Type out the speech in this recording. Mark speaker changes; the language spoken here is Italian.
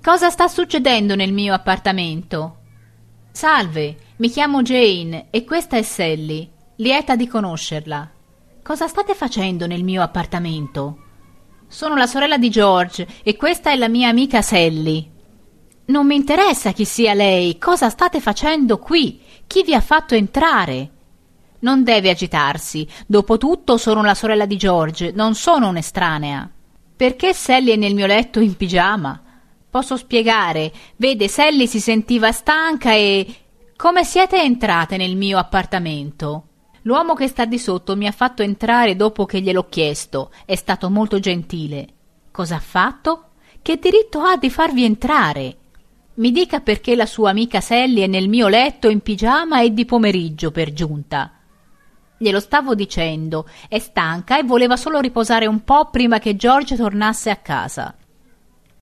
Speaker 1: Cosa sta succedendo nel mio appartamento? Salve, mi chiamo Jane e questa è Sally. Lieta di conoscerla. Cosa state facendo nel mio appartamento? Sono la sorella di George e questa è la mia amica Sally. Non mi interessa chi sia lei. Cosa state facendo qui? Chi vi ha fatto entrare? Non deve agitarsi. Dopotutto sono la sorella di George, non sono un'estranea. Perché Sally è nel mio letto in pigiama? Posso spiegare. Vede, Sally si sentiva stanca e. Come siete entrate nel mio appartamento? L'uomo che sta di sotto mi ha fatto entrare dopo che gliel'ho chiesto. È stato molto gentile. Cosa ha fatto? Che diritto ha di farvi entrare? Mi dica perché la sua amica Sally è nel mio letto in pigiama e di pomeriggio per giunta. Glielo stavo dicendo, è stanca e voleva solo riposare un po' prima che George tornasse a casa.